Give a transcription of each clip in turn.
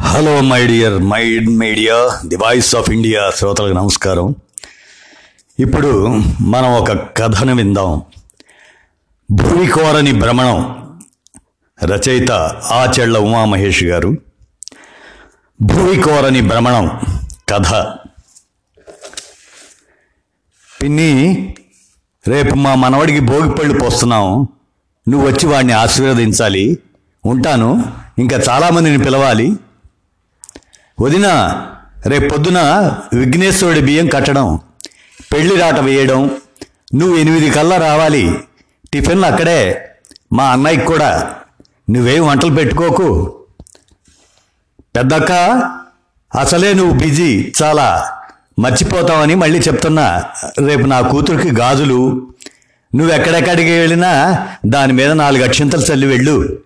Hello my dear mind media the voice of India శ్రోతలకు నమస్కారం. ఇప్పుడు మనం ఒక కథను విందాం. భూమికోరని భ్రమణం రచయిత ఆచెళ్ళ ఉమామహేష్ గారు. భూమికోరని భ్రమణం కథ. పిన్ని రేపు మా మనవడికి భోగిపళ్ళు పోస్తున్నాం. నువ్వు వచ్చి వాడిని ఆశీర్వదించాలి. ఉంటాను. ఇంకా చాలామందిని పిలవాలి. వదిన రేపు పొద్దున విఘ్నేశ్వరుడి బియ్యం కట్టడం పెళ్ళి రాట వేయడం నువ్వు ఎనిమిది కల్లా రావాలి. టిఫిన్లు అక్కడే. మా అన్నయ్యకి కూడా. నువ్వేం వంటలు పెట్టుకోకు. పెద్దక్క అసలే నువ్వు బిజీ. చాలా మర్చిపోతావని మళ్ళీ చెప్తున్నా. రేపు నా కూతురికి గాజులు నువ్వు ఎక్కడెక్కడికి వెళ్ళినా దాని మీద నాలుగు అక్షింతలు చల్లి వెళ్ళు.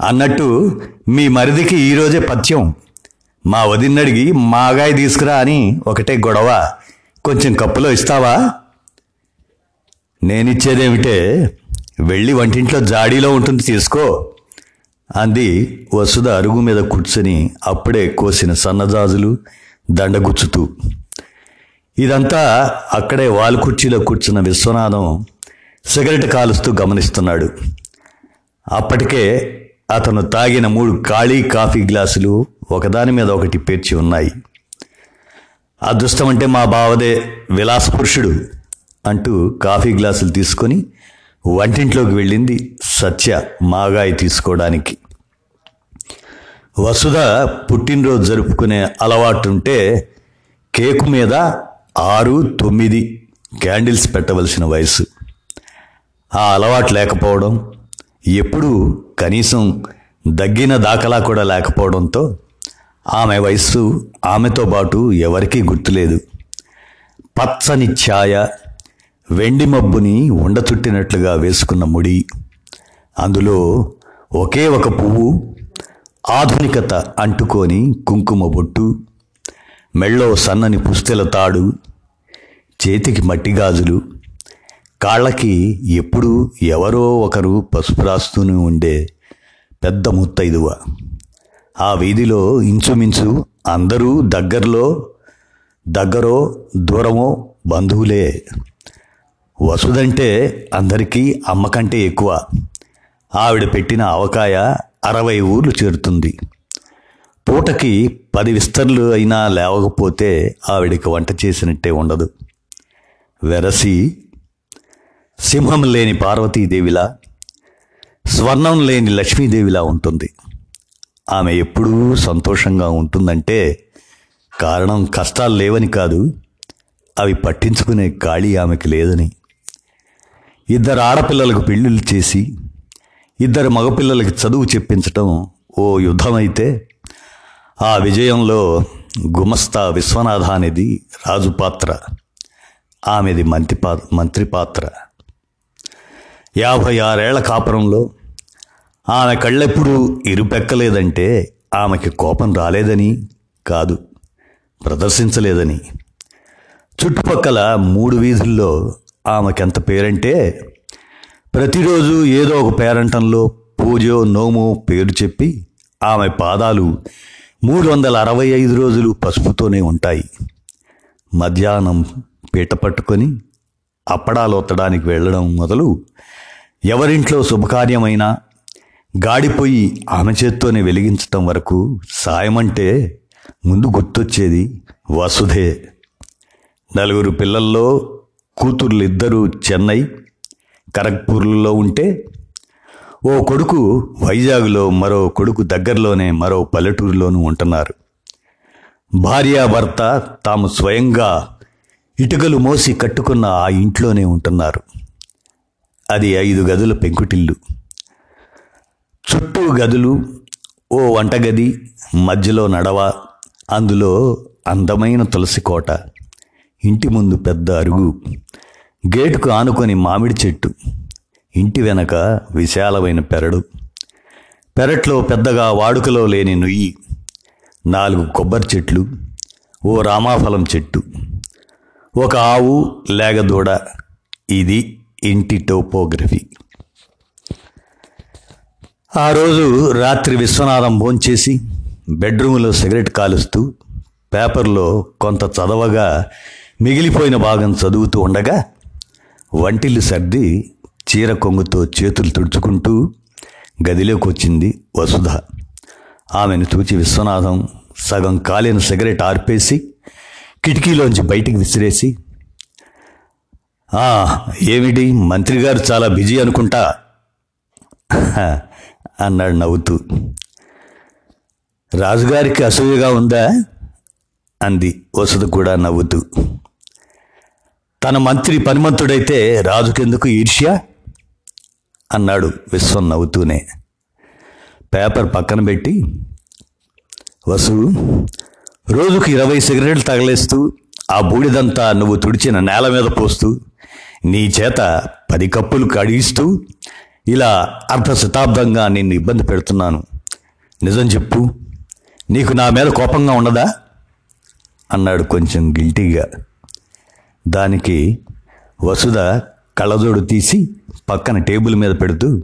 అన్నట్టు మీ మరిదికి ఈరోజే పథ్యం. మా వదిన్నడిగి మాగాయ తీసుకురా అని ఒకటే గొడవ. కొంచెం కప్పులో ఇస్తావా? నేనిచ్చేదేమిటే వెళ్ళి వంటింట్లో జాడీలో ఉంటుంది తీసుకో. అంది వసుధ అరుగు మీద కూర్చొని అప్పుడే కోసిన సన్నజాజులు దండగుచ్చుతూ. ఇదంతా అక్కడే వాల్ కుర్చీలో కూర్చున్న విశ్వనాథం సిగరెట్ కాలుస్తూ గమనిస్తున్నాడు. అప్పటికే అతను తాగిన మూడు ఖాళీ కాఫీ గ్లాసులు ఒకదాని మీద ఒకటి పేర్చి ఉన్నాయి. అదృష్టం అంటే మా బావదే విలాస పురుషుడు అంటూ కాఫీ గ్లాసులు తీసుకొని వంటింట్లోకి వెళ్ళింది సత్య మాగాయి తీసుకోవడానికి. వసుధ పుట్టినరోజు జరుపుకునే అలవాటుంటే కేకు మీద ఆరు తొమ్మిది క్యాండిల్స్ పెట్టవలసిన వయసు. ఆ అలవాటు లేకపోవడం ఎప్పుడూ కనీసం దగ్గిన దాఖలా కూడా లేకపోవడంతో ఆమె వయస్సు ఆమెతో పాటు ఎవరికీ గుర్తులేదు. పచ్చని ఛాయ వెండి మబ్బుని ఉండచుట్టినట్లుగా వేసుకున్న ముడి అందులో ఒకే ఒక పువ్వు ఆధునికత అంటుకొని కుంకుమ బొట్టు మెళ్ళో సన్నని పుస్తెల తాడు చేతికి మట్టి గాజులు కాళ్ళకి ఎప్పుడూ ఎవరో ఒకరు పసుపు రాస్తూనే ఉండే పెద్ద ముత్తైదువ. ఆ వీధిలో ఇంచుమించు అందరూ దగ్గరలో దగ్గరో దూరమో బంధువులే. వసుదంటే అందరికీ అమ్మకంటే ఎక్కువ. ఆవిడ పెట్టిన అవకాయ అరవై ఊర్లు చేరుతుంది. పూటకి పది విస్తర్లు అయినా లేవకపోతే ఆవిడకి వంట చేసినట్టే ఉండదు. వెరసి సింహం లేని పార్వతీదేవిలా స్వర్ణం లేని లక్ష్మీదేవిలా ఉంటుంది. ఆమె ఎప్పుడూ సంతోషంగా ఉంటుందంటే కారణం కష్టాలు లేవని కాదు అవి పట్టించుకునే ఖాళీ ఆమెకి లేదని. ఇద్దరు ఆడపిల్లలకు పెళ్ళిళ్ళు చేసి ఇద్దరు మగపిల్లలకి చదువు చెప్పించటం ఓ యుద్ధమైతే ఆ విజయంలో గుమస్తా విశ్వనాథ అనేది రాజు పాత్ర ఆమెది మంత్రి పా మంత్రి పాత్ర యాభై ఆరేళ్ళ కాపురంలో ఆమె కళ్ళెప్పుడూ ఇరుపెక్కలేదంటే ఆమెకి కోపం రాలేదని కాదు ప్రదర్శించలేదని. చుట్టుపక్కల మూడు వీధుల్లో ఆమెకెంత పేరంటే ప్రతిరోజు ఏదో ఒక పేరంటంలో పూజో నోమో పేరు చెప్పి ఆమె పాదాలు మూడు వందల అరవై ఐదు రోజులు పసుపుతోనే ఉంటాయి. మధ్యాహ్నం పీట పట్టుకొని అప్పడాలు ఒత్తడానికి వెళ్ళడం మొదలు ఎవరింట్లో శుభకార్యమైనా గాడిపోయి ఆమె చేత్తోనే వెలిగించటం వరకు సాయమంటే ముందు గుర్తొచ్చేది వసుధే. నలుగురు పిల్లల్లో కూతుర్లు ఇద్దరు చెన్నై ఖరగ్పూర్లో ఉంటే ఓ కొడుకు వైజాగ్లో మరో కొడుకు దగ్గరలోనే మరో పల్లెటూరులోనూ ఉంటున్నారు. భార్యాభర్త తాము స్వయంగా ఇటుకలు మోసి కట్టుకున్న ఆ ఇంట్లోనే ఉంటున్నారు. అది ఐదు గదుల పెంకుటిల్లు. చుట్టూ గదులు ఓ వంటగది మధ్యలో నడవ అందులో అందమైన తులసి కోట. ఇంటి ముందు పెద్ద అరుగు. గేటుకు ఆనుకొని మామిడి చెట్టు. ఇంటి వెనక విశాలమైన పెరడు. పెరట్లో పెద్దగా వాడుకలో లేని నుయ్యి. నాలుగు కొబ్బరి చెట్లు. ఓ రామాఫలం చెట్టు. ఒక ఆవు లేగదూడ. ఇది ఇంటి టోపోగ్రఫీ. ఆ రోజు రాత్రి విశ్వనాథం భోంచేసి బెడ్రూమ్లో సిగరెట్ కాలుస్తూ పేపర్లో కొంత చదవగా మిగిలిపోయిన భాగం చదువుతూ ఉండగా వంటిల్లు సర్ది చీర కొంగుతో చేతులు తుడుచుకుంటూ గదిలోకి వచ్చింది వసుధ. ఆమెను చూచి విశ్వనాథం సగం కాలిన సిగరెట్ ఆర్పేసి కిటికీలోంచి బయటికి విసిరేసి "ఆ, ఏమిటి? మంత్రి గారు చాలా బిజీ అనుకుంటా? అన్నాడు నవ్వుతూ. రాజుగారికి అసూయగా ఉందా? అంది వసతి కూడా నవ్వుతూ. తన మంత్రి పనిమంతుడైతే రాజుకెందుకు ఈర్ష్య? అన్నాడు విశ్వం నవ్వుతూనే. పేపర్ పక్కన పెట్టి. వసు రోజుకు ఇరవై సిగరెట్లు తగలేస్తూ ఆ బూడిదంతా నువ్వు తుడిచిన నేల మీద పోస్తూ నీ చేత పది కప్పులు కడిగిస్తూ ఇలా అర్ధ శతాబ్దంగా నిన్ను ఇబ్బంది పెడుతున్నాను. నిజం చెప్పు. నీకు నా మీద కోపంగా ఉండదా అన్నాడు కొంచెం గిల్టీగా. దానికి వసుధ కళ్ళజోడు తీసి పక్కన టేబుల్ మీద పెడుతూ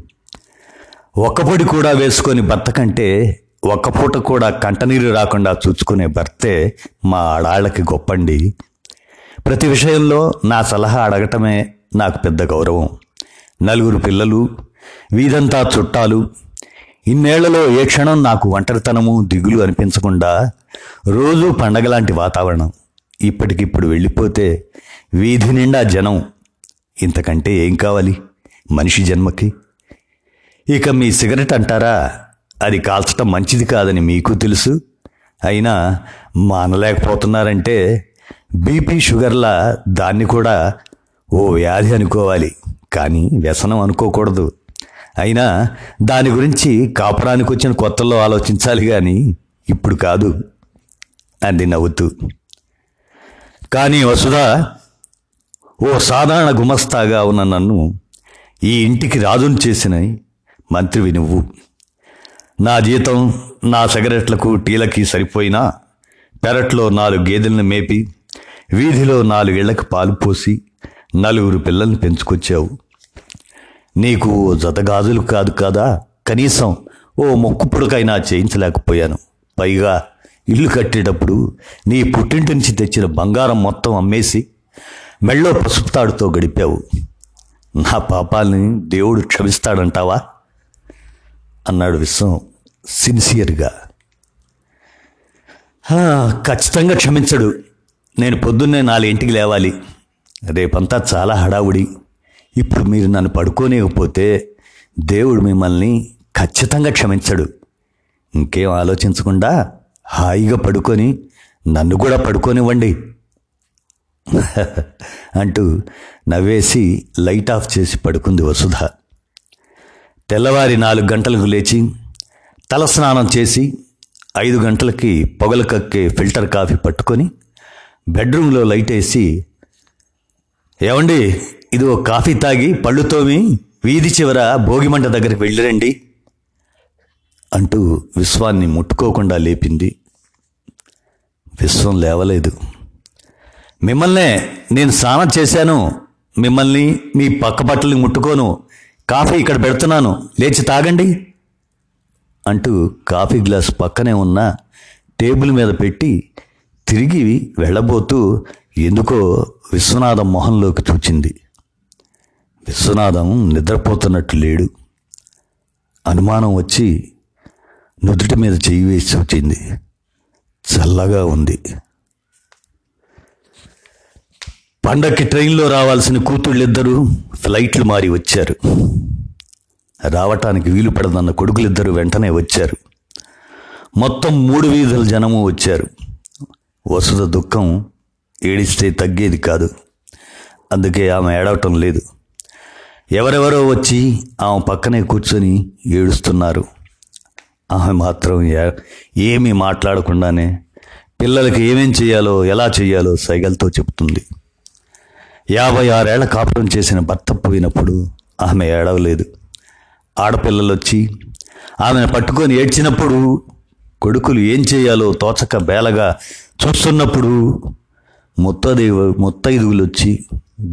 ఒక్కపొడి కూడా వేసుకొని భర్త కంటే ఒక్క పూట కూడా కంటనీరు రాకుండా చూసుకునే భర్తే మా ఆడాళ్ళకి గొప్పండి. ప్రతి విషయంలో నా సలహా అడగటమే నాకు పెద్ద గౌరవం. నలుగురు పిల్లలు వీధంతా చుట్టాలు ఇన్నేళ్ళలో ఏ క్షణం నాకు ఒంటరితనము దిగులు అనిపించకుండా రోజూ పండగలాంటి వాతావరణం. ఇప్పటికిప్పుడు వెళ్ళిపోతే వీధి నిండా జనం ఇంతకంటే ఏం కావాలి మనిషి జన్మకి? ఇక మీ సిగరెట్ అంటారా? అది కాల్చటం మంచిది కాదని మీకు తెలుసు. అయినా మానలేకపోతున్నారంటే బీపీ షుగర్లా దాన్ని కూడా ఓ వ్యాధి అనుకోవాలి. కానీ వ్యసనం అనుకోకూడదు. అయినా దాని గురించి కాపురానికి వచ్చిన కొత్తలో ఆలోచించాలి కానీ ఇప్పుడు కాదు అంది నవ్వుతూ. కానీ వసుధ ఓ సాధారణ గుమస్తాగా ఉన్న నన్ను ఈ ఇంటికి రాజును చేసిన మంత్రివి నువ్వు. నా జీతం నా సిగరెట్లకు టీలకి సరిపోయినా పెరట్లో నాలుగు గేదెలను మేపి వీధిలో నాలుగేళ్ళకు పాలు పోసి నలుగురు పిల్లల్ని పెంచుకొచ్చావు. నీకు ఓ కాదు కదా? కనీసం ఓ మొక్కు పుడకైనా చేయించలేకపోయాను. పైగా ఇల్లు కట్టేటప్పుడు నీ పుట్టింటి నుంచి తెచ్చిన బంగారం మొత్తం అమ్మేసి మెళ్ళో పసుపుతాడుతో గడిపావు. నా పాపాలని దేవుడు క్షమిస్తాడంటావా? అన్నాడు విశ్వం సిన్సియర్గా. ఖచ్చితంగా క్షమించడు. నేను పొద్దున్నే నాలుగింటికి లేవాలి. రేపంతా చాలా హడావుడి. ఇప్పుడు మీరు నన్ను పడుకోనివ్వకపోతే దేవుడు మిమ్మల్ని ఖచ్చితంగా క్షమించడు. ఇంకేం ఆలోచించకుండా హాయిగా పడుకొని నన్ను కూడా పడుకోనివ్వండి. అంటూ నవ్వేసి లైట్ ఆఫ్ చేసి పడుకుంది వసుధ. తెల్లవారి నాలుగు గంటలకు లేచి తలస్నానం చేసి ఐదు గంటలకి పొగలు కక్కే ఫిల్టర్ కాఫీ పట్టుకొని బెడ్రూమ్లో లైట్ వేసి ఏమండి ఇది ఓ కాఫీ తాగి పళ్ళు తోమి వీధి చివర భోగిమంట దగ్గరికి వెళ్ళిరండి అంటూ విశ్వాన్ని ముట్టుకోకుండా లేపింది. విశ్వం లేవలేదు. మిమ్మల్నే నేను స్నానం చేశాను. మిమ్మల్ని మీ పక్క బట్టలు ముట్టుకోను. కాఫీ ఇక్కడ పెడుతున్నాను. లేచి తాగండి అంటూ కాఫీ గ్లాస్ పక్కనే ఉన్న టేబుల్ మీద పెట్టి తిరిగి వెళ్ళబోతూ ఎందుకో విశ్వనాథం మొహంలోకి చూచింది. విశ్వనాథం నిద్రపోతున్నట్టు లేడు. అనుమానం వచ్చి నుదుటి మీద చెయ్యి వేసి చూచింది. చల్లగా ఉంది. పండక్కి ట్రైన్లో రావాల్సిన కూతుళ్ళిద్దరూ ఫ్లైట్లు మారి వచ్చారు. రావటానికి వీలు పడదన్న కొడుకులిద్దరూ వెంటనే వచ్చారు. మొత్తం మూడు వీధుల జనము వచ్చారు. వసుధ దుఃఖం ఏడిస్తే తగ్గేది కాదు. అందుకే ఆమె ఏడవటం లేదు. ఎవరెవరో వచ్చి ఆమె పక్కనే కూర్చొని ఏడుస్తున్నారు. ఆమె మాత్రం ఏమీ మాట్లాడకుండానే పిల్లలకి ఏమేం చేయాలో ఎలా చేయాలో సైగలతో చెప్తుంది. యాభై ఆరేళ్ళ కాపురం చేసిన భర్త పోయినప్పుడు ఆమె ఏడవలేదు. ఆడపిల్లలు వచ్చి ఆమెను పట్టుకొని ఏడ్చినప్పుడు కొడుకులు ఏం చేయాలో తోచక బేలగా చూస్తున్నప్పుడు మొత్తదేవ ముత్తైదువులు వచ్చి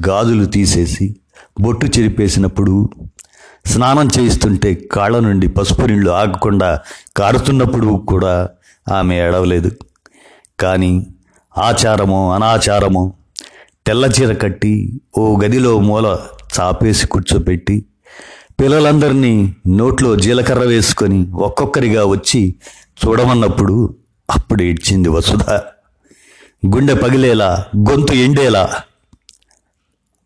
గాజులు తీసేసి బొట్టు చెరిపేసినప్పుడు స్నానం చేయిస్తుంటే కాళ్ళ నుండి పసుపు నీళ్ళు ఆగకుండా కారుతున్నప్పుడు కూడా ఆమె ఏడవలేదు. కానీ ఆచారమో అనాచారమో తెల్ల చీర కట్టి ఓ గదిలో మూల చాపేసి కూర్చోపెట్టి పిల్లలందరినీ నోట్లో జీలకర్ర వేసుకొని ఒక్కొక్కరిగా వచ్చి చూడమన్నప్పుడు అప్పుడు ఏడ్చింది వసుధ. గుండె పగిలేలా గొంతు ఎండేలా.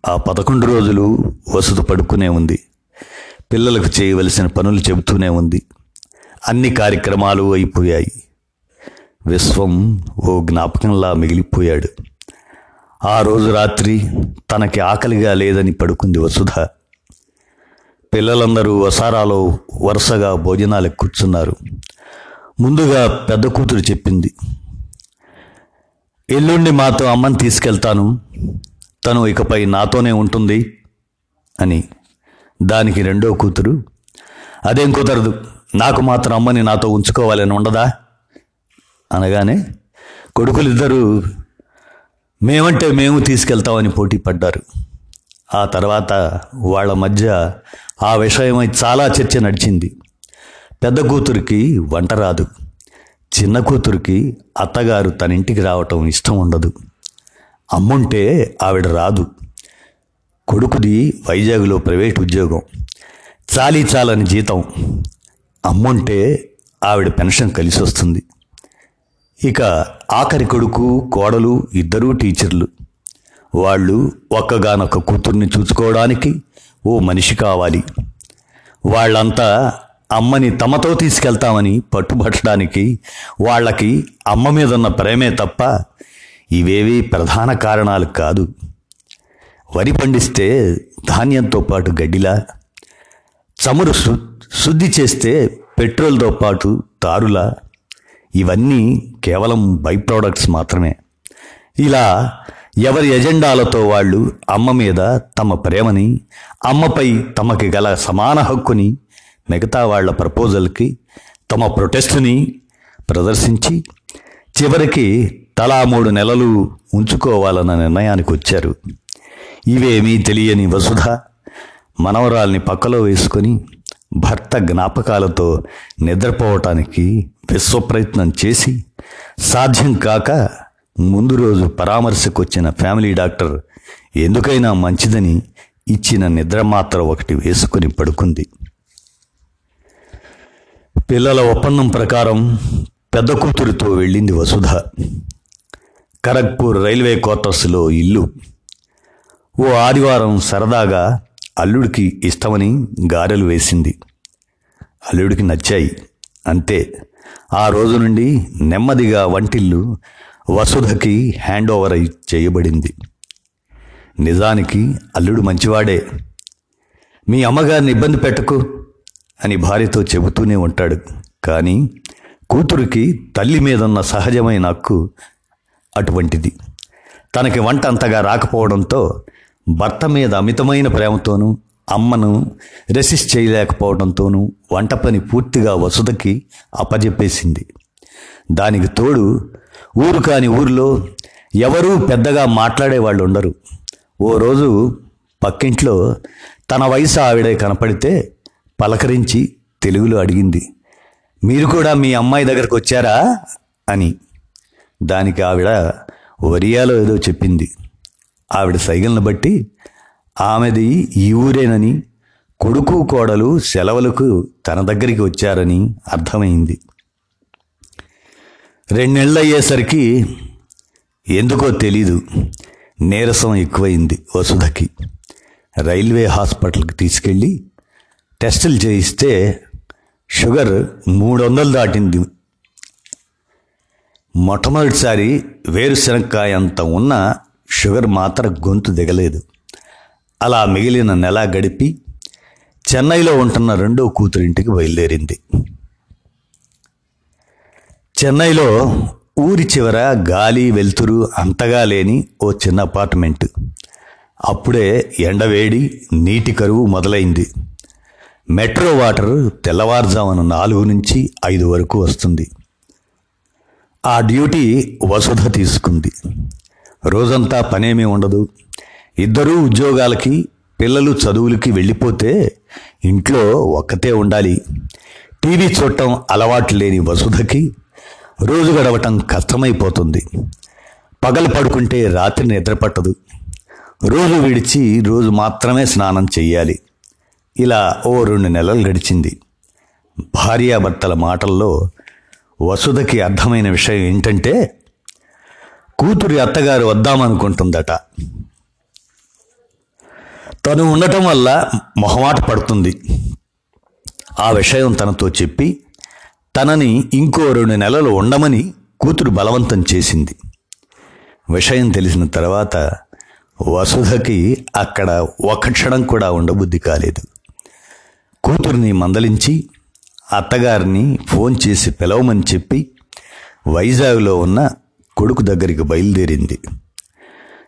ఆ పదకొండు రోజులు వసతి పడుకునే ఉంది. పిల్లలకు చేయవలసిన పనులు చెబుతూనే ఉంది. అన్ని కార్యక్రమాలు అయిపోయాయి. విశ్వం ఓ జ్ఞాపకంలా మిగిలిపోయాడు. ఆ రోజు రాత్రి తనకి ఆకలిగా లేదని పడుకుంది వసుధ. పిల్లలందరూ వసారాలో వరుసగా భోజనాలకు కూర్చున్నారు. ముందుగా పెద్ద కూతురు చెప్పింది ఎల్లుండి మాతో అమ్మని తీసుకెళ్తాను. తను ఇకపై నాతోనే ఉంటుంది అని. దానికి రెండో కూతురు. అదేం కుదరదు. నాకు మాత్రం అమ్మని నాతో ఉంచుకోవాలని ఉండదా? అనగానే కొడుకులిద్దరూ మేమంటే మేము తీసుకెళ్తామని పోటీ పడ్డారు. ఆ తర్వాత వాళ్ళ మధ్య ఆ విషయమై చాలా చర్చ నడిచింది. పెద్ద కూతురికి వంట రాదు. చిన్న కూతురికి అత్తగారు తన ఇంటికి రావటం ఇష్టం ఉండదు. అమ్ముంటే ఆవిడ రాదు. కొడుకుది వైజాగ్లో ప్రైవేట్ ఉద్యోగం. చాలీ చాలని జీతం. అమ్ముంటే ఆవిడ పెన్షన్ కలిసి వస్తుంది. ఇక ఆఖరి కొడుకు కోడలు ఇద్దరూ టీచర్లు. వాళ్ళు ఒక్కగానొక్క కూతుర్ని చూసుకోవడానికి ఓ మనిషి కావాలి. వాళ్ళంతా అమ్మని తమతో తీసుకెళ్తామని పట్టుబట్టడానికి వాళ్ళకి అమ్మ మీద ఉన్న ప్రేమే తప్ప ఇవేవి ప్రధాన కారణాలు కాదు. వరి పండిస్తే ధాన్యంతో పాటు గడ్డిలా చమురు శు- శుద్ధి చేస్తే పెట్రోల్తో పాటు తారులా. ఇవన్నీ కేవలం బై ప్రోడక్ట్స్ మాత్రమే. ఇలా ఎవరి ఎజెండాలతో వాళ్ళు అమ్మ మీద తమ ప్రేమని అమ్మపై తమకి గల సమాన హక్కుని మిగతా వాళ్ళ ప్రపోజల్కి తమ ప్రొటెస్ట్ని ప్రదర్శించి చివరికి తలా మూడు నెలలు ఉంచుకోవాలన్న నిర్ణయానికి వచ్చారు. ఇవేమీ తెలియని వసుధ మనవరాల్ని పక్కలో వేసుకొని భర్త జ్ఞాపకాలతో నిద్రపోవటానికి విశ్వప్రయత్నం చేసి సాధ్యం కాక ముందు రోజు పరామర్శకు వచ్చిన ఫ్యామిలీ డాక్టర్ ఎందుకైనా మంచిదని ఇచ్చిన నిద్ర మాత్ర ఒకటి వేసుకుని పడుకుంది. పిల్లల ఒప్పందం ప్రకారం పెద్ద కూతురితో వెళ్ళింది వసుధ. ఖరగ్పూర్ రైల్వే క్వార్టర్స్లో ఇల్లు. ఓ ఆదివారం సరదాగా అల్లుడికి ఇష్టమని గారెలు వేసింది. అల్లుడికి నచ్చాయి. అంతే. ఆ రోజు నుండి నెమ్మదిగా వంటిల్లు వసుధకి హ్యాండ్ ఓవర్ అయి చేయబడింది. నిజానికి అల్లుడు మంచివాడే. మీ అమ్మగారిని ఇబ్బంది పెట్టకు. అని భార్యతో చెబుతూనే ఉంటాడు. కానీ కూతురికి తల్లి మీదున్న సహజమైన హక్కు అటువంటిది. తనకి వంట అంతగా రాకపోవడంతో భర్త మీద అమితమైన ప్రేమతోనూ అమ్మను రెసిస్ట్ చేయలేకపోవడంతోనూ వంట పని పూర్తిగా వసుదకి అప్పజెప్పేసింది. దానికి తోడు ఊరు కాని ఊరిలో ఎవరూ పెద్దగా మాట్లాడే వాళ్ళు ఉండరు. ఓ రోజు పక్కింట్లో తన వయసు ఆవిడే కనపడితే పలకరించి తెలుగులో అడిగింది మీరు కూడా మీ అమ్మాయి దగ్గరకు వచ్చారా? అని. దానికి ఆవిడ ఒరియాలో ఏదో చెప్పింది. ఆవిడ సైగలను బట్టి ఆమెది ఈ ఊరేనని కొడుకు కోడలు సెలవులకు తన దగ్గరికి వచ్చారని అర్థమైంది. రెండేళ్ళు అయ్యేసరికి ఎందుకో తెలీదు. నీరసం ఎక్కువైంది వసుధకి. రైల్వే హాస్పిటల్కి తీసుకెళ్ళి టెస్టులు చేయిస్తే షుగర్ మూడు వందలు దాటింది. మొట్టమొదటిసారి వేరుశనక్కాయ అంత ఉన్న షుగర్ మాత్రం గొంతు దిగలేదు. అలా మిగిలిన నెల గడిపి చెన్నైలో ఉంటున్న రెండో కూతురింటికి బయలుదేరింది. చెన్నైలో ఊరి చివర గాలి వెలుతురు అంతగా లేని ఓ చిన్న అపార్ట్మెంట్. అప్పుడే ఎండవేడి నీటి కరువు మొదలైంది. మెట్రో వాటర్ తెల్లవారుజామున నాలుగు నుంచి ఐదు వరకు వస్తుంది. ఆ డ్యూటీ వసుధ తీసుకుంది. రోజంతా పనేమీ ఉండదు. ఇద్దరూ ఉద్యోగాలకి పిల్లలు చదువులకి వెళ్ళిపోతే ఇంట్లో ఒక్కతే ఉండాలి. టీవీ చూడటం అలవాటు లేని వసుధకి రోజు గడవటం కష్టమైపోతుంది. పగలు పడుకుంటే రాత్రి నిద్రపట్టదు రోజు విడిచి రోజు మాత్రమే స్నానం చేయాలి ఇలా ఓ రెండు నెలలు గడిచింది. భార్యాభర్తల మాటల్లో వసుధకి అర్థమైన విషయం ఏంటంటే కూతురి అత్తగారు వద్దామనుకుంటుందట. తను ఉండటం వల్ల మొహమాట పడుతుంది. ఆ విషయం తనతో చెప్పి తనని ఇంకో రెండు నెలలు ఉండమని కూతురు బలవంతం చేసింది. విషయం తెలిసిన తర్వాత వసుధకి అక్కడ ఒక క్షణం కూడా ఉండబుద్ధి కాలేదు. కూతుర్ని మందలించి అత్తగారిని ఫోన్ చేసి పిలవమని చెప్పి వైజాగ్లో ఉన్న కొడుకు దగ్గరికి బయలుదేరింది.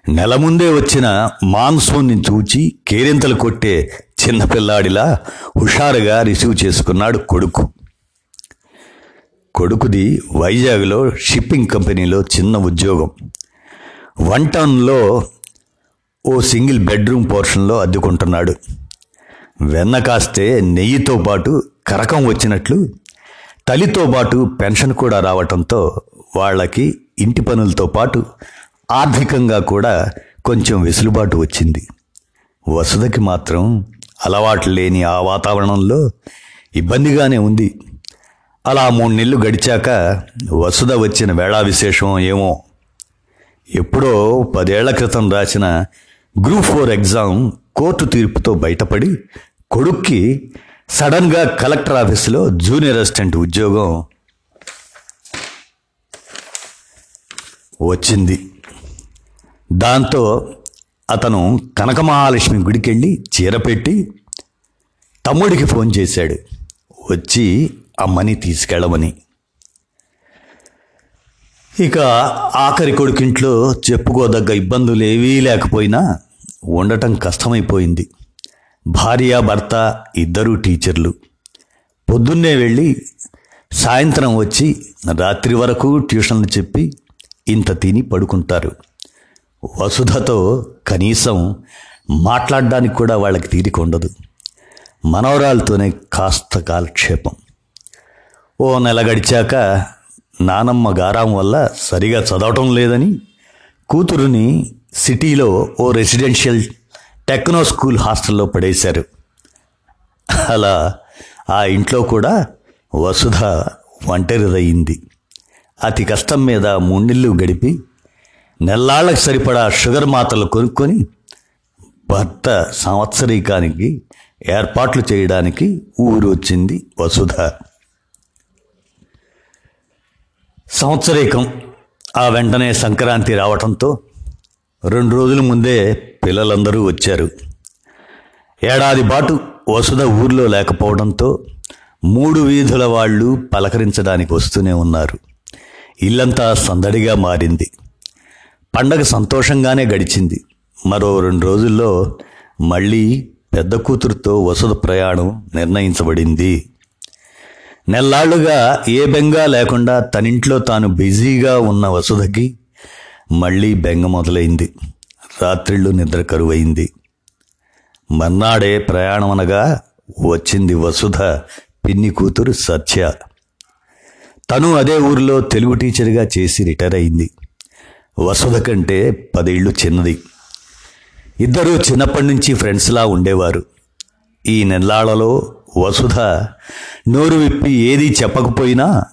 నెల ముందే వచ్చిన మాన్సూన్ని చూచి కేరింతలు కొట్టే చిన్నపిల్లాడిలా హుషారుగా రిసీవ్ చేసుకున్నాడు కొడుకు. కొడుకుది వైజాగ్లో షిప్పింగ్ కంపెనీలో చిన్న ఉద్యోగం. వన్ టౌన్లో ఓ సింగిల్ బెడ్రూమ్ పోర్షన్లో అద్దుకుంటున్నాడు. వెన్న కాస్తే నెయ్యితో పాటు కరకం వచ్చినట్లు తల్లితో పాటు పెన్షన్ కూడా రావటంతో వాళ్ళకి ఇంటి పనులతో పాటు ఆర్థికంగా కూడా కొంచెం వెసులుబాటు వచ్చింది. వసుదకి మాత్రం అలవాటు లేని ఆ వాతావరణంలో ఇబ్బందిగానే ఉంది. అలా మూడు నెలలు గడిచాక వసుధ వచ్చిన వేళా విశేషం ఏమో. ఎప్పుడో పదేళ్ళ క్రితం రాసిన గ్రూప్ ఫోర్ ఎగ్జామ్ కోర్టు తీర్పుతో బయటపడి కొడుక్కి సడన్గా కలెక్టర్ ఆఫీసులో జూనియర్ అసిస్టెంట్ ఉద్యోగం వచ్చింది. దాంతో అతను కనకమహాలక్ష్మి గుడికి వెళ్ళి చీర పెట్టి తమ్ముడికి ఫోన్ చేశాడు. వచ్చి అమ్మని తీసుకెళ్ళమని. ఇక ఆఖరి కొడుకింట్లో చెప్పుకోదగ్గ ఇబ్బందులు ఏవీ లేకపోయినా ఉండటం కష్టమైపోయింది. భార్య భర్త ఇద్దరూ టీచర్లు. పొద్దున్నే వెళ్ళి సాయంత్రం వచ్చి రాత్రి వరకు ట్యూషన్లు చెప్పి ఇంత తిని పడుకుంటారు. వసుధతో కనీసం మాట్లాడడానికి కూడా వాళ్ళకి తీరిక ఉండదు. మనవరాలతోనే కాస్త కాలక్షేపం. ఓ నెల గడిచాక నానమ్మ గారాం వల్ల సరిగా చదవటం లేదని కూతురుని సిటీలో ఓ రెసిడెన్షియల్ టెక్నో స్కూల్ హాస్టల్లో పడేశారు. అలా ఆ ఇంట్లో కూడా వసుధ ఒంటరిదయింది. అతి కష్టం మీద మూండిల్లు గడిపి నెల్లాళ్ళకి సరిపడా షుగర్ మాత్రలు కొనుక్కొని భర్త సంవత్సరీకానికి ఏర్పాట్లు చేయడానికి ఊరు వచ్చింది వసుధ. సంవత్సరీకం ఆ వెంటనే సంక్రాంతి రావటంతో రెండు రోజుల ముందే పిల్లలందరూ వచ్చారు. ఏడాది పాటు వసుధ ఊర్లో లేకపోవడంతో మూడు వీధుల వాళ్ళు పలకరించడానికి వస్తూనే ఉన్నారు. ఇల్లంతా సందడిగా మారింది. పండగ సంతోషంగానే గడిచింది. మరో రెండు రోజుల్లో మళ్ళీ పెద్ద కూతురుతో వసతి ప్రయాణం నిర్ణయించబడింది. నెల్లాళ్ళుగా ఏ బెంగా లేకుండా తనింట్లో తాను బిజీగా ఉన్న వసుధకి మళ్ళీ బెంగ మొదలైంది. రాత్రిళ్ళు నిద్ర కరువైంది. మర్నాడే ప్రయాణం అనగా వచ్చింది వసుధ పిన్ని కూతురు సత్య. తను అదే ఊరిలో తెలుగు టీచర్గా చేసి రిటైర్ అయింది. వసుధ కంటే పదేళ్ళు చిన్నది. ఇద్దరూ చిన్నప్పటి నుంచి ఫ్రెండ్స్లా ఉండేవారు. ఈ నెల్లాళ్ళలో వసుధ నోరు విప్పి ఏదీ చెప్పకపోయినా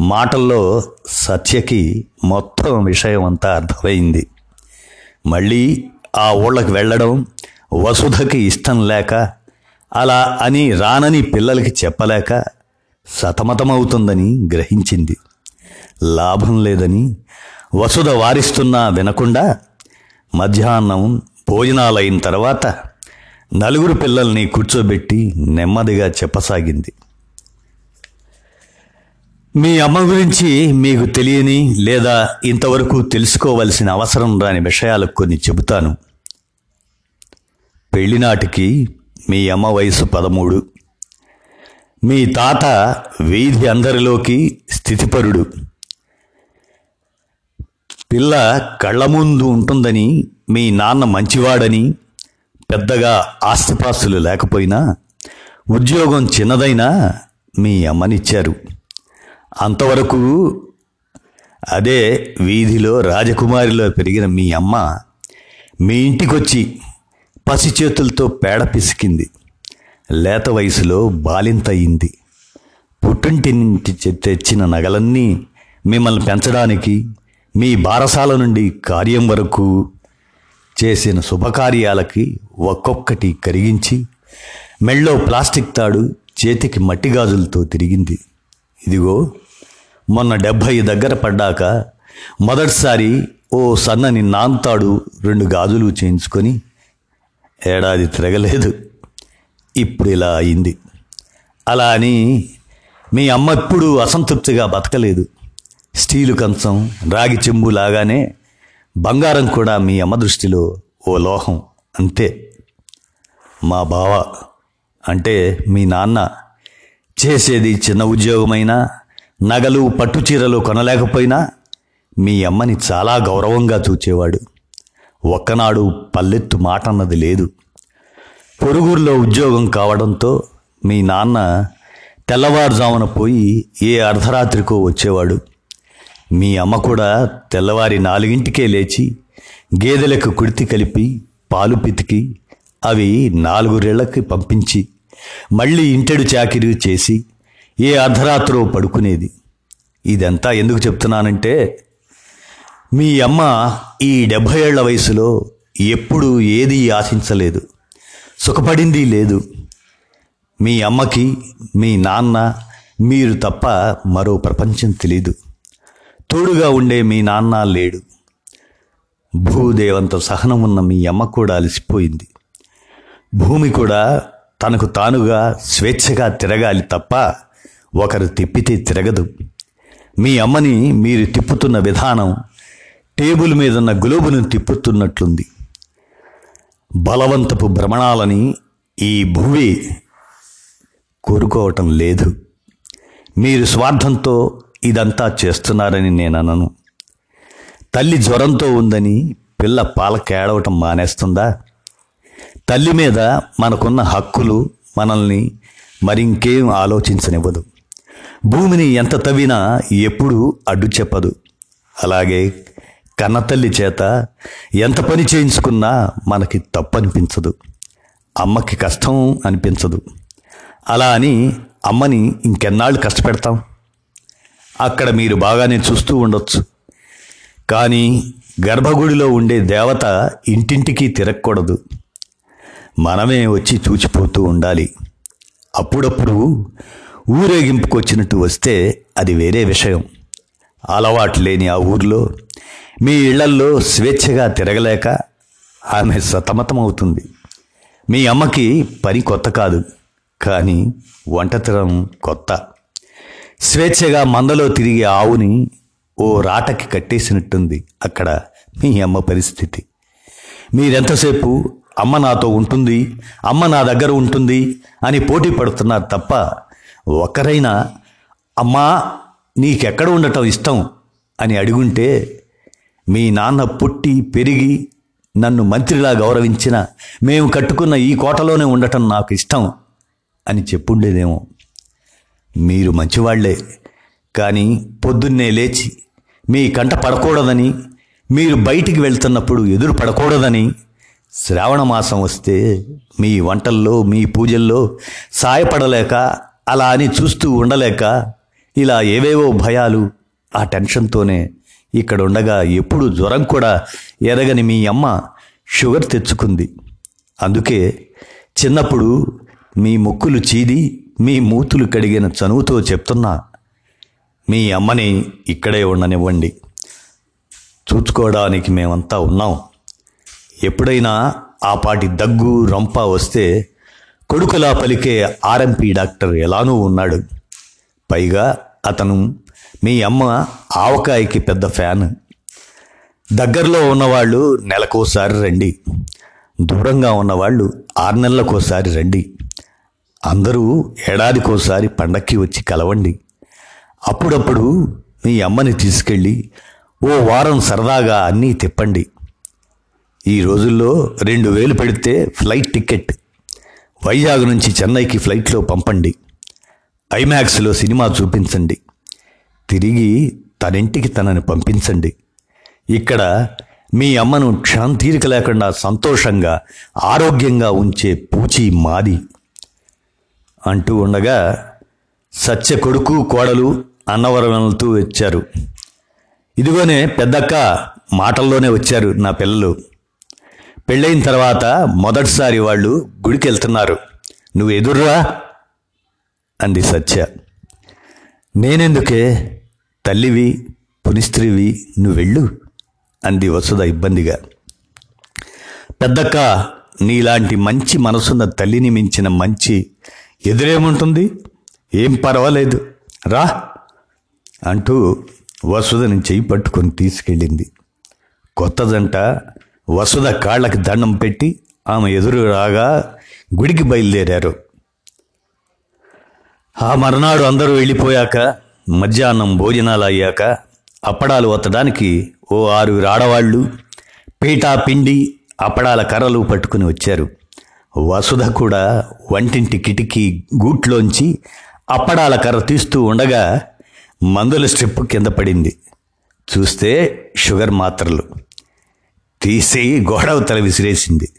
మాటల్లో సత్యకి మొత్తం విషయం అంతా అర్థమైంది. మళ్ళీ ఆ ఊళ్ళకి వెళ్ళడం వసుధకి ఇష్టం లేక అలా అని రానని పిల్లలకి చెప్పలేక సతమతమవుతుందని గ్రహించింది. లాభం లేదని వసుధ వారిస్తున్నా వినకుండా మధ్యాహ్నం భోజనాలైన తర్వాత నలుగురు పిల్లల్ని కూర్చోబెట్టి నెమ్మదిగా చెప్పసాగింది. మీ అమ్మ గురించి మీకు తెలియని లేదా ఇంతవరకు తెలుసుకోవలసిన అవసరం రాని విషయాలు కొన్ని చెబుతాను. పెళ్ళినాటికి మీ అమ్మ వయసు పదమూడు. మీ తాత వీధి అందరిలోకి స్థితిపరుడు. పిల్ల కళ్ళ ముందు ఉంటుందని మీ నాన్న మంచివాడని పెద్దగా ఆస్తిపాస్తులు లేకపోయినా ఉద్యోగం చిన్నదైనా మీ అమ్మనిచ్చారు. అంతవరకు అదే వీధిలో రాజకుమారిలో పెరిగిన మీ అమ్మ మీ ఇంటికొచ్చి పసి చేతులతో పేడ పిసికింది. లేత వయసులో బాలింత అయింది. పుట్టింటి నుంచి తెచ్చిన నగలన్నీ మిమ్మల్ని పెంచడానికి మీ బారసాల నుండి కార్యం వరకు చేసిన శుభకార్యాలకి ఒక్కొక్కటి కరిగించి మెళ్ళో ప్లాస్టిక్ తాడు చేతికి మట్టి గాజులతో తిరిగింది. ఇదిగో మొన్న డెబ్భై దగ్గర పడ్డాక మొదటిసారి ఓ సన్నని నాంతాడు రెండు గాజులు చేయించుకొని ఏడాది తిరగలేదు. ఇప్పుడు ఇలా అయింది. అలా అని మీ అమ్మ ఎప్పుడు అసంతృప్తిగా బతకలేదు. స్టీలు కంచం రాగి చెంబు లాగానే బంగారం కూడా మీ అమ్మ దృష్టిలో ఓ లోహం. అంతే. మా బావ అంటే మీ నాన్న చేసేది చిన్న ఉద్యోగమైనా నగలు పట్టుచీరలు కొనలేకపోయినా మీ అమ్మని చాలా గౌరవంగా చూచేవాడు. ఒక్కనాడు పల్లెత్తు మాట అన్నది లేదు. పొరుగురులో ఉద్యోగం కావడంతో మీ నాన్న తెల్లవారుజామున పోయి ఏ అర్ధరాత్రికో వచ్చేవాడు. మీ అమ్మ కూడా తెల్లవారి నాలుగింటికే లేచి గేదెలకు కుడితి కలిపి పాలు పితికి అవి నాలుగు రేళ్ళకి పంపించి మళ్ళీ ఇంటెడు చాకిరీ చేసి ఏ అర్ధరాత్రో పడుకునేది. ఇదంతా ఎందుకు చెప్తున్నానంటే మీ అమ్మ ఈ డెబ్భై ఏళ్ళ వయసులో ఎప్పుడు ఏదీ ఆశించలేదు. సుఖపడింది లేదు. మీ అమ్మకి మీ నాన్న మీరు తప్ప మరో ప్రపంచం తెలీదు. తోడుగా ఉండే మీ నాన్న లేడు. భూదేవంత సహనం ఉన్న మీ అమ్మ కూడా అలసిపోయింది. భూమి కూడా తనకు తానుగా స్వేచ్ఛగా తిరగాలి తప్ప ఒకరు తిప్పితే తిరగదు. మీ అమ్మని మీరు తిప్పుతున్న విధానం టేబుల్ మీదున్న గ్లోబును తిప్పుతున్నట్లుంది. బలవంతపు భ్రమణాలని ఈ భూమి కోరుకోవటం లేదు. మీరు స్వార్థంతో ఇదంతా చేస్తున్నారని నేను అనను. తల్లి జ్వరంతో ఉందని పిల్ల పాల కేడవటం మానేస్తుందా? తల్లి మీద మనకున్న హక్కులు మనల్ని మరింకేం ఆలోచించనివ్వదు. భూమిని ఎంత తవ్వినా ఎప్పుడూ అడ్డు చెప్పదు. అలాగే కన్నతల్లి చేత ఎంత పని చేయించుకున్నా మనకి తప్పు అనిపించదు అమ్మకి కష్టం అనిపించదు. అలా అని అమ్మని ఇంకెన్నాళ్ళు కష్టపెడతాం? అక్కడ మీరు బాగానే చూస్తూ ఉండొచ్చు. కానీ గర్భగుడిలో ఉండే దేవత ఇంటింటికి తిరగకూడదు. మనమే వచ్చి చూచిపోతూ ఉండాలి. అప్పుడప్పుడు ఊరేగింపుకొచ్చినట్టు వస్తే అది వేరే విషయం. అలవాటు లేని ఆ ఊర్లో మీ ఇళ్ళల్లో స్వేచ్ఛగా తిరగలేక ఆమె సతమతమవుతుంది. మీ అమ్మకి పని కొత్త కాదు కానీ వంటతనం కొత్త. స్వేచ్ఛగా మందలో తిరిగే ఆవుని ఓ రాటకి కట్టేసినట్టుంది అక్కడ మీ అమ్మ పరిస్థితి. మీరెంతసేపు అమ్మ నాతో ఉంటుంది అమ్మ నా దగ్గర ఉంటుంది అని పోటీ పడుతున్నారు తప్ప ఒక్కరైనా అమ్మా నీకెక్కడ ఉండటం ఇష్టం? అని అడుగుంటే మీ నాన్న పుట్టి పెరిగి నన్ను మంత్రిలా గౌరవించిన మేము కట్టుకున్న ఈ కోటలోనే ఉండటం నాకు ఇష్టం అని చెప్పుండేదేమో. మీరు మంచివాళ్ళే కానీ పొద్దున్నే లేచి మీ కంట పడకూడదని మీరు బయటికి వెళ్తున్నప్పుడు ఎదురు పడకూడదని శ్రావణ మాసం వస్తే మీ వంటల్లో మీ పూజల్లో సాయపడలేక అలా అని చూస్తూ ఉండలేక ఇలా ఏవేవో భయాలు ఆ టెన్షన్తోనే ఇక్కడ ఉండగా ఎప్పుడు జ్వరం కూడా ఎరగని మీ అమ్మ షుగర్ తెచ్చుకుంది. అందుకే చిన్నప్పుడు మీ ముక్కులు చీది మీ మూతులు కడిగిన చనువుతో చెప్తున్నా మీ అమ్మని ఇక్కడే ఉండనివ్వండి. చూసుకోవడానికి మేమంతా ఉన్నాం. ఎప్పుడైనా ఆ పాటి దగ్గు రంప వస్తే కొడుకులా పలికే ఆర్ఎంపీ డాక్టర్ ఎలానూ ఉన్నాడు. పైగా అతను మీ అమ్మ ఆవకాయకి పెద్ద ఫ్యాన్. దగ్గరలో ఉన్నవాళ్ళు నెలకోసారి రండి. దూరంగా ఉన్నవాళ్ళు ఆరు నెలలకోసారి రండి. అందరూ ఏడాదికోసారి పండక్కి వచ్చి కలవండి. అప్పుడప్పుడు మీ అమ్మని తీసుకెళ్ళి ఓ వారం సరదాగా అన్నీ తిప్పండి. ఈ రోజుల్లో రెండు వేలు పెడితే ఫ్లైట్ టికెట్. వైజాగ్ నుంచి చెన్నైకి ఫ్లైట్లో పంపండి. ఐమాక్స్లో సినిమా చూపించండి. తిరిగి తనింటికి తనని పంపించండి. ఇక్కడ మీ అమ్మను క్షాంతీరిక లేకుండా సంతోషంగా ఆరోగ్యంగా ఉంచే పూచి మాది అంటూ ఉండగా సత్య కొడుకు కోడలు అన్నవరములతో వచ్చారు. ఇదిగోనే పెద్దక్క మాటల్లోనే వచ్చారు నా పిల్లలు. పెళ్ళైన తర్వాత మొదటిసారి వాళ్ళు గుడికి వెళ్తున్నారు నువ్వు ఎదుర్రా అంది సత్య. నేనెందుకే? తల్లివి పునిస్త్రీవి నువ్వు వెళ్ళు అంది వసుధ ఇబ్బందిగా. పెద్దక్క నీలాంటి మంచి మనసున్న తల్లిని మించిన మంచి ఎదురేముంటుంది? ఏం పర్వాలేదు. రా అంటూ వసుధని చెయ్యి పట్టుకొని తీసుకెళ్ళింది. కొత్త జంట వసుధ కాళ్ళకి దండం పెట్టి ఆమె ఎదురు రాగా గుడికి బయలుదేరారు. ఆ మరునాడు అందరూ వెళ్ళిపోయాక మధ్యాహ్నం భోజనాలు అయ్యాక అప్పడాలు వత్తడానికి ఓ ఆరుగురు ఆడవాళ్ళు పీటా పిండి అప్పడాల కర్రలు పట్టుకుని వచ్చారు. వసుధ కూడా వంటింటి కిటికీ గూట్లోంచి అప్పడాల కర్ర తీస్తూ ఉండగా మందుల స్ట్రిప్ కింద పడింది. చూస్తే షుగర్ మాత్రలు. తీసి గోడవతల విసిరేసింది.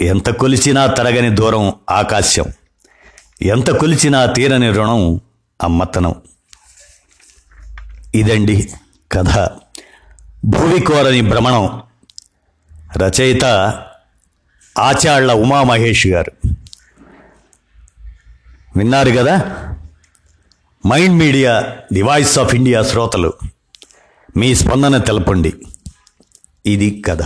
ఎంత కొలిచినా తరగని దూరం ఆకాశం. ఎంత కొలిచినా తీరని రుణం అమ్మతనం. ఇదండి కథ. భూమి కోరని భ్రమణం. రచయిత ఆచాళ్ళ ఉమామహేష్ గారు. విన్నారు కదా? Mind media the voice of India శ్రోతలు. మీ స్పందన తెలపండి. ఇది కథ